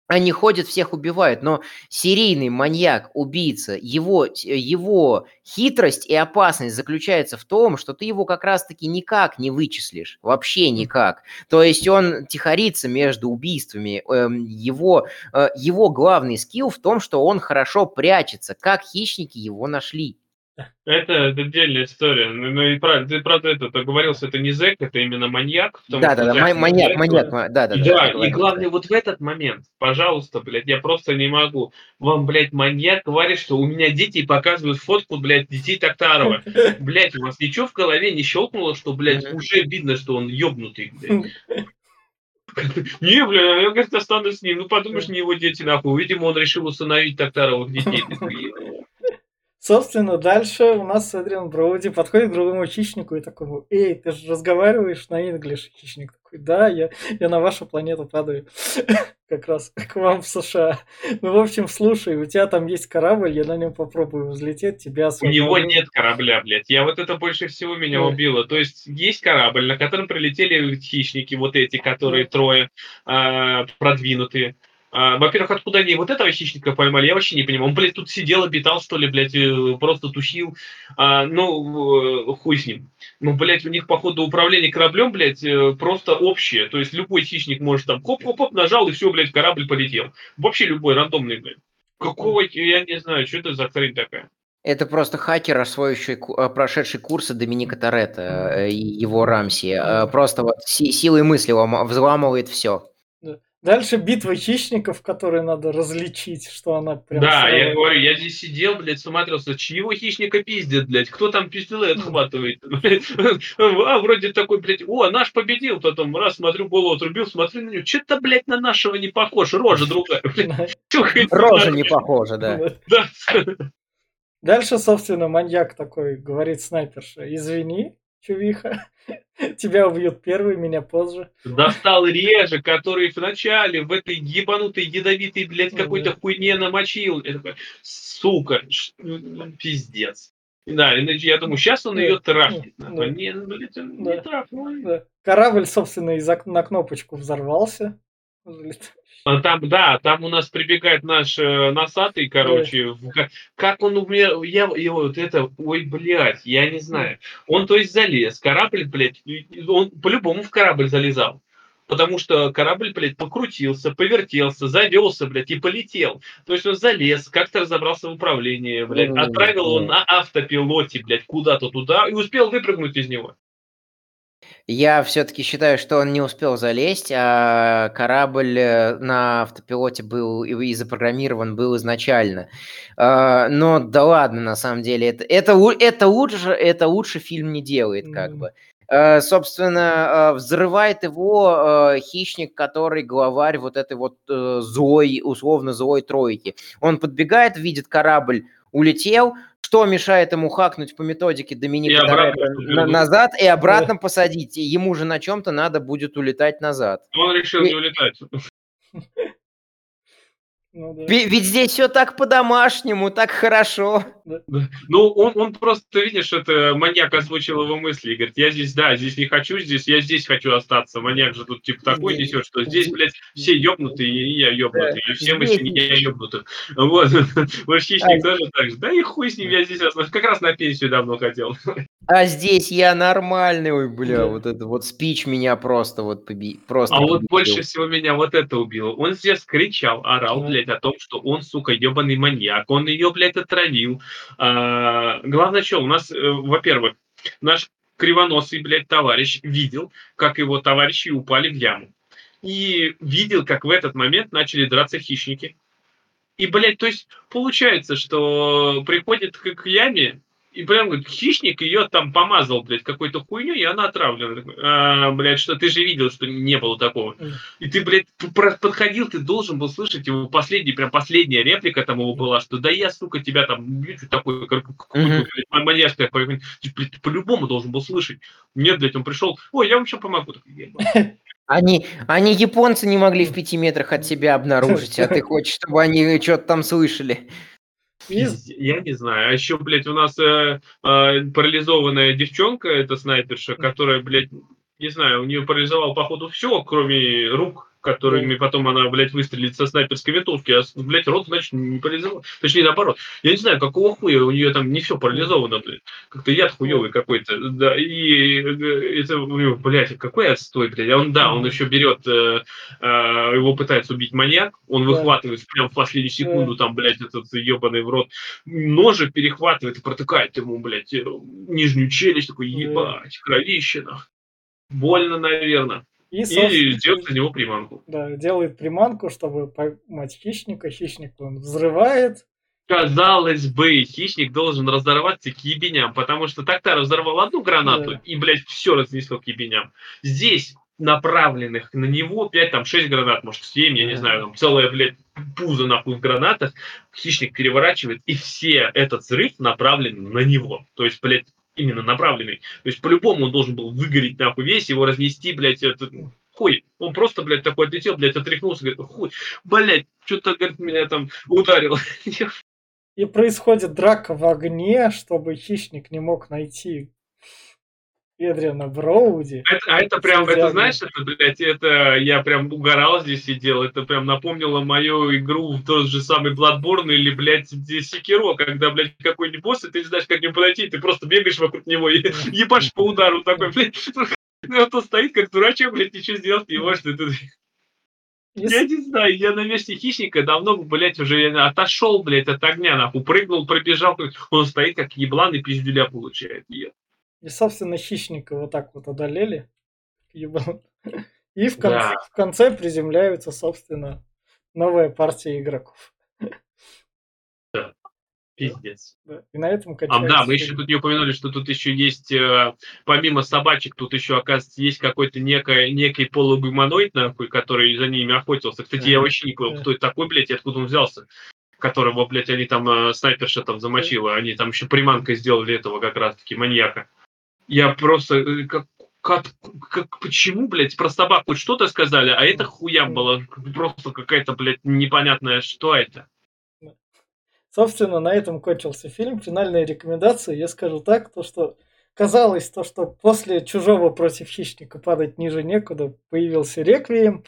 они ходят, всех убивают, но серийный маньяк, убийца, его, его хитрость и опасность заключается в том, что ты его как раз-таки никак не вычислишь, вообще никак. То есть он тихорится между убийствами. Эм, его, э, его главный скилл в том, что он хорошо прячется, как хищники его нашли. Это отдельная история. Ну, ну и правда, ты правда это договорился, это не зэк, это именно маньяк. Да, да, да, маньяк, маньяк, да, да, да. Да, и главное, да. вот в этот момент, пожалуйста, блядь, я просто не могу. Вам, блядь, маньяк говорит, что у меня дети показывают фотку, блядь, детей Токтарова. Блядь, у вас ничего в голове не щелкнуло, что, блядь, уже видно, что он ёбнутый, блядь. Не, бля, я, говорит, останусь с ним. Ну, подумаешь, не его дети, нахуй. Видимо, он решил усыновить Токтаровых детей. Собственно, дальше у нас Эдриан Броуди подходит к другому хищнику и такой, эй, ты же разговариваешь на инглиш, хищник такой, да, я, я на вашу планету падаю, как раз к вам в США. Ну, в общем, слушай, у тебя там есть корабль, я на нем попробую взлететь, тебя У него нет корабля, блядь, я вот это больше всего меня убило. То есть есть корабль, на котором прилетели хищники, вот эти, которые трое, а, продвинутые. А, во-первых, откуда они вот этого хищника поймали, я вообще не понимаю. Он, блядь, тут сидел, обитал, что ли, блядь, э, просто тусил. А, ну, хуй с ним. Ну, блядь, у них, походу, управление кораблем, блядь, э, просто общее. То есть любой хищник может там хоп-хоп-хоп нажал, и все, блядь, корабль полетел. Вообще любой, рандомный, блядь. Какого, я не знаю, что это за хрень такая. Это просто хакер, освоивший, э, прошедший курсы Доминика Торетто и его Рамси. Просто вот силой мысли взламывает все. Дальше битва хищников, которые надо различить, что она прям... Да, сразу... я говорю, я здесь сидел, блядь, смотрелся, чьего хищника пиздят, блядь, кто там пистолет отхватывает? А, вроде такой, блядь, о, наш победил, потом раз, смотрю, голову отрубил, смотрю на него, что-то, блядь, на нашего не похож, рожа другая, Рожа не похожа, да. Дальше, собственно, маньяк такой говорит снайперша, извини, чувиха, Тебя убьют первый, меня позже. Достал реже, который вначале в этой ебанутой ядовитой, блядь, какой-то хуйне намочил. Я такой, сука, пиздец. Да, я думаю, сейчас он ее трафнет. Да. Не, блядь, он не трафнул. Да. Корабль, собственно, на кнопочку взорвался. А там, да, там у нас прибегает наш э, носатый, короче, в, как, как он умер, я его вот это, ой, блядь, я не знаю. Он, то есть, залез, корабль, блядь, он по-любому в корабль залезал. Потому что корабль, блядь, покрутился, повертелся, завелся, блядь, и полетел. То есть он залез, как-то разобрался в управлении, блядь, отправил его на автопилоте, блядь, куда-то туда и успел выпрыгнуть из него. Я все-таки считаю, что он не успел залезть, а корабль э, на автопилоте был и запрограммирован был изначально. А, но да ладно, на самом деле, это, это, это, лучше, это лучше фильм не делает, как бы. А, собственно, а, взрывает его хищник, который главарь вот этой вот э, злой, условно злой тройки. Он подбегает, видит корабль, улетел, что мешает ему хакнуть по методике Доминика на- назад и обратно посадить? Ему же на чем-то надо будет улетать назад. Он решил и... не улетать. Ну, да. Ведь здесь все так по-домашнему, так хорошо. Да. Ну, он, он просто, видишь, это маньяк озвучил его мысли и говорит, я здесь, да, здесь не хочу, здесь, я здесь хочу остаться. Маньяк же тут типа такой несет, что здесь, блядь, все ёбнутые, и я ёбнутый, и все мы семья ёбнутых. Вот, ваш хищник тоже так же. Да и хуй с ним, я здесь останусь. Как раз на пенсию давно хотел. А здесь я нормальный, ой, бля, вот это вот спич меня просто вот поби... просто. А вот больше всего меня вот это убило. Он здесь кричал, орал, блядь, о том, что он, сука, ебаный маньяк, он ее, блядь, отравил. А, главное, что у нас, э, во-первых, наш кривоносый, блядь, товарищ видел, как его товарищи упали в яму. И видел, как в этот момент начали драться хищники. И, блядь, то есть получается, что приходит к яме и прям говорит, хищник ее там помазал, блядь, какой-то хуйню, и она отравлена. А, блядь, что ты же видел, что не было такого. И ты, блядь, подходил, ты должен был слышать его последний, прям последняя реплика там его была, что да я, сука, тебя там, такой, как mm-hmm. маньяшка, блядь, ты по-любому должен был слышать. Нет, блядь, он пришел, ой, я вам еще помогу. Они, они японцы не могли в пяти метрах от себя обнаружить, а ты хочешь, чтобы они что-то там слышали. Я не знаю. А еще, блядь, у нас э, э, парализованная девчонка, это снайперша, которая, блядь, не знаю, у нее парализовал, походу, все, кроме рук которыми потом она, блядь, выстрелит со снайперской винтовки, а, блядь, рот, значит, не парализован. Точнее, наоборот. Я не знаю, какого хуя у нее там не все парализовано, блядь. Как-то яд хуевый какой-то. Да, и э, это у него, блядь, какой отстой, блядь. Он, да, он еще берет, э, э, его пытается убить маньяк, он выхватывает прям в последнюю секунду, там, блядь, этот ебаный в рот, ножик перехватывает и протыкает ему, блядь, э, нижнюю челюсть, такой, ебать, кровище, Больно, наверное. И, и делает на него приманку. Да, делает приманку, чтобы поймать хищника. Хищник он взрывает. Казалось бы, хищник должен разорваться к ебеням, потому что так-то разорвал одну гранату да. и, блядь, все разнесло к ебеням. Здесь направленных на него 5, там, 6 гранат, может, 7, я не знаю, там, целая, блядь, пузо нахуй в гранатах, хищник переворачивает, и все этот взрыв направлен на него. То есть, блядь, именно направленный. То есть, по-любому он должен был выгореть нахуй весь, его разнести, блядь, этот хуй. Он просто, блядь, такой отлетел, блядь, отряхнулся, говорит, хуй, блядь, что-то, говорит, меня там ударило. И происходит драка в огне, чтобы хищник не мог найти Эдриана Броуди. Это, а это прям, это знаешь, это, блядь, это я прям угорал здесь сидел, это прям напомнило мою игру в тот же самый Bloodborne или, блядь, Секиро, когда, блядь, какой-нибудь босс, и ты не знаешь, как к нему подойти, ты просто бегаешь вокруг него и ебашь по удару такой, блядь, ну, он стоит как дурачок, блядь, ничего сделать не может. Это... Если... Я не знаю, я на месте хищника давно, блядь, уже отошел, блядь, от огня, нахуй, прыгнул, пробежал, он стоит как еблан и пиздюля получает. Нет. И, собственно, хищника вот так вот одолели. И в конце, да. в конце приземляются, собственно, новая партия игроков. Да. Пиздец. Да. И на этом А, да, мы еще тут не упомянули, что тут еще есть, э, помимо собачек, тут еще, оказывается, есть какой-то некий, некий полугуманоид, нахуй, который за ними охотился. Кстати, я вообще не понял, кто это такой, блядь, и откуда он взялся которого, блядь, они там э, снайперша там замочила, они там еще приманкой сделали этого как раз-таки маньяка. Я просто э, как, как, как, почему, блядь, про собаку что-то сказали, а это хуя было просто какая-то, блядь, непонятная, что это. Собственно, на этом кончился фильм. Финальная рекомендация, я скажу так, то что казалось, то, что после «Чужого против хищника» падать ниже некуда, появился «Реквием»,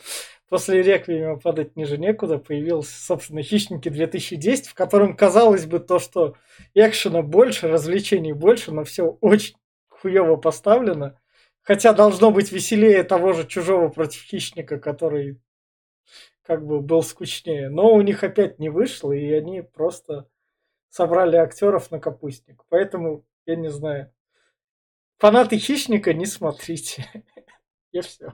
после «Реквиема» падать ниже некуда, появился, собственно, «Хищники 2010», в котором казалось бы то, что экшена больше, развлечений больше, но все очень хуево поставлено. Хотя должно быть веселее того же чужого против хищника, который как бы был скучнее. Но у них опять не вышло, и они просто собрали актеров на капустник. Поэтому, я не знаю. Фанаты хищника не смотрите. И все.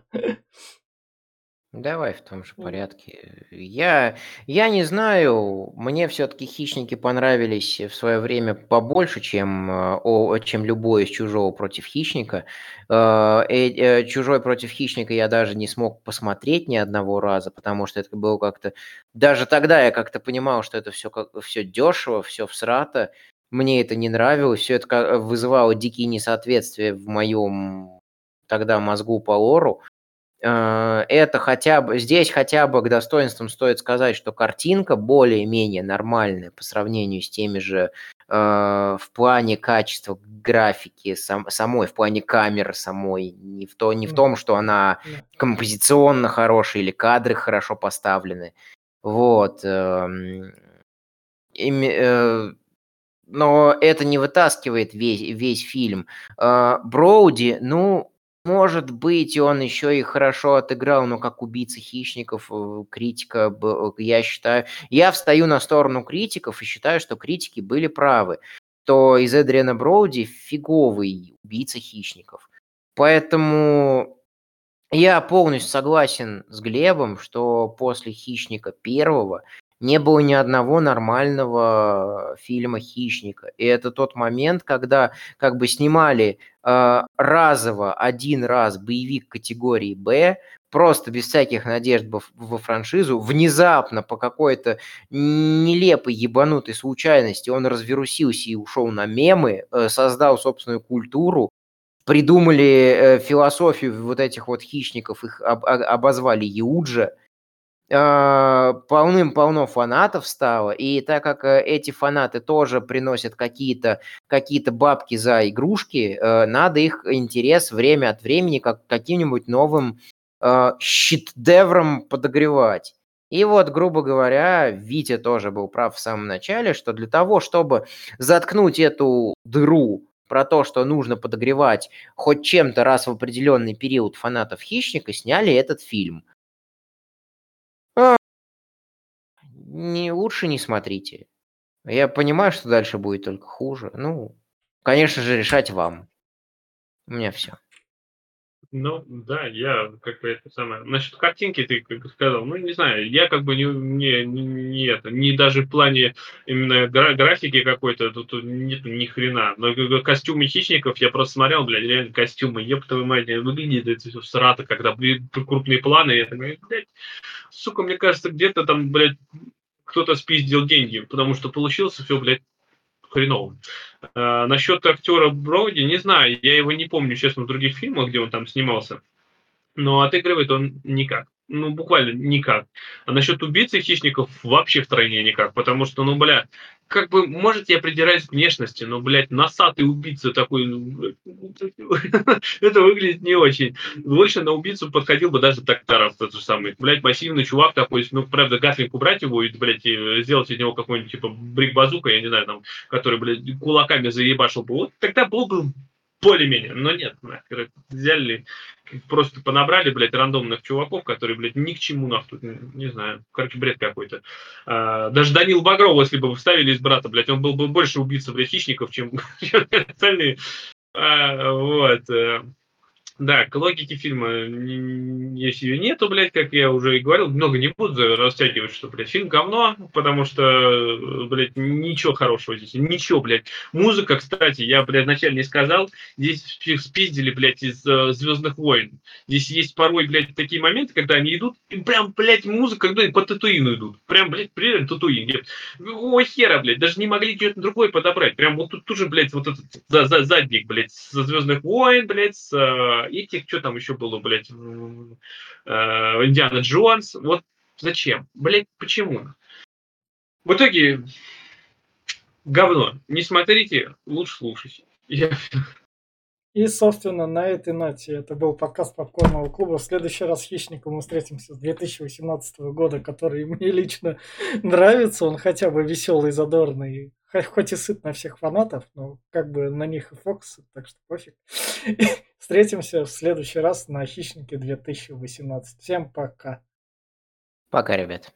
Давай в том же порядке. Я, я не знаю, мне все-таки хищники понравились в свое время побольше, чем, э, о, чем любой из чужого против хищника. Э, э, чужой против хищника я даже не смог посмотреть ни одного раза, потому что это было как-то. Даже тогда я как-то понимал, что это все как все дешево, все всрато. Мне это не нравилось, все это вызывало дикие несоответствия в моем тогда мозгу по лору. Э, это хотя бы здесь хотя бы к достоинствам стоит сказать, что картинка более-менее нормальная по сравнению с теми же э, в плане качества графики сам, самой, в плане камеры самой, не в, то, не в том, что она композиционно хорошая или кадры хорошо поставлены. Вот. Э, э, но это не вытаскивает весь, весь фильм. Э, Броуди, ну, может быть, он еще и хорошо отыграл, но как убийца хищников, э, критика, э, я считаю... Я встаю на сторону критиков и считаю, что критики были правы. То из Эдриана Броуди фиговый убийца хищников. Поэтому я полностью согласен с Глебом, что после «Хищника» первого не было ни одного нормального фильма «Хищника». И это тот момент, когда как бы снимали э, разово один раз боевик категории «Б», просто без всяких надежд во франшизу, внезапно по какой-то нелепой ебанутой случайности он разверусился и ушел на мемы, э, создал собственную культуру, придумали э, философию вот этих вот хищников, их об, обозвали Юджа, а, полным-полно фанатов стало, и так как э, эти фанаты тоже приносят какие-то какие бабки за игрушки, э, надо их интерес время от времени как каким-нибудь новым э, щит-девром подогревать. И вот, грубо говоря, Витя тоже был прав в самом начале, что для того, чтобы заткнуть эту дыру про то, что нужно подогревать хоть чем-то раз в определенный период фанатов Хищника, сняли этот фильм – не лучше не смотрите. Я понимаю, что дальше будет только хуже. Ну, конечно же, решать вам. У меня все. Ну, да, я как бы это самое. Насчет картинки ты как сказал, ну не знаю, я как бы не, не, не, это, не даже в плане именно гра- графики какой-то, тут нет ни хрена. Но костюмы хищников я просто смотрел, блядь, реально костюмы, твою мать, выглядит это все срато, когда крупные планы, я такой, блядь, сука, мне кажется, где-то там, блядь, кто-то спиздил деньги, потому что получился все, блядь, хреновым. А, насчет актера Броуди, не знаю, я его не помню, честно, в других фильмах, где он там снимался, но отыгрывает он никак ну, буквально никак. А насчет убийцы хищников вообще в тройне никак, потому что, ну, бля, как бы, может, я придираюсь к внешности, но, блядь, носатый убийца такой, ну, это выглядит не очень. Больше на убийцу подходил бы даже Токтаров тот же самый. Блядь, массивный чувак такой, ну, правда, Гатлинг убрать его и, блядь, и сделать из него какой-нибудь, типа, брик-базука, я не знаю, там, который, блядь, кулаками заебашил бы. Вот тогда был бы более-менее, но нет, нахер, взяли, просто понабрали, блядь, рандомных чуваков, которые, блядь, ни к чему, нахуй, не знаю, короче, бред какой-то. А, даже Данил Багров, если бы вставили из брата, блядь, он был бы больше убийца, блядь, хищников, чем остальные. А, вот. Э, да, к логике фильма, если ее нету, блядь, как я уже и говорил, много не буду растягивать, что, блядь, фильм говно, потому что, блядь, ничего хорошего здесь, ничего, блядь. Музыка, кстати, я, блядь, вначале не сказал, здесь спиздили, блядь, из uh, «Звездных войн». Здесь есть порой, блядь, такие моменты, когда они идут, и прям, блядь, музыка, когда по Татуину идут. Прям, блядь, примерно Татуин. Ой, хера, блядь, даже не могли что-то другое подобрать. Прям вот тут тоже, блядь, вот этот за, за, задник, блядь, со «Звездных войн», блядь, с uh, этих, что там еще было, блядь, э, Индиана Джонс. Вот зачем? Блядь, почему? В итоге говно. Не смотрите, лучше слушайте. Я... И, собственно, на этой ноте это был подкаст Попкорного клуба. В следующий раз с Хищником мы встретимся с 2018 года, который мне лично нравится. Он хотя бы веселый, задорный, хоть и сыт на всех фанатов, но как бы на них и фокус, так что пофиг. Встретимся в следующий раз на Хищнике 2018. Всем пока. Пока, ребят.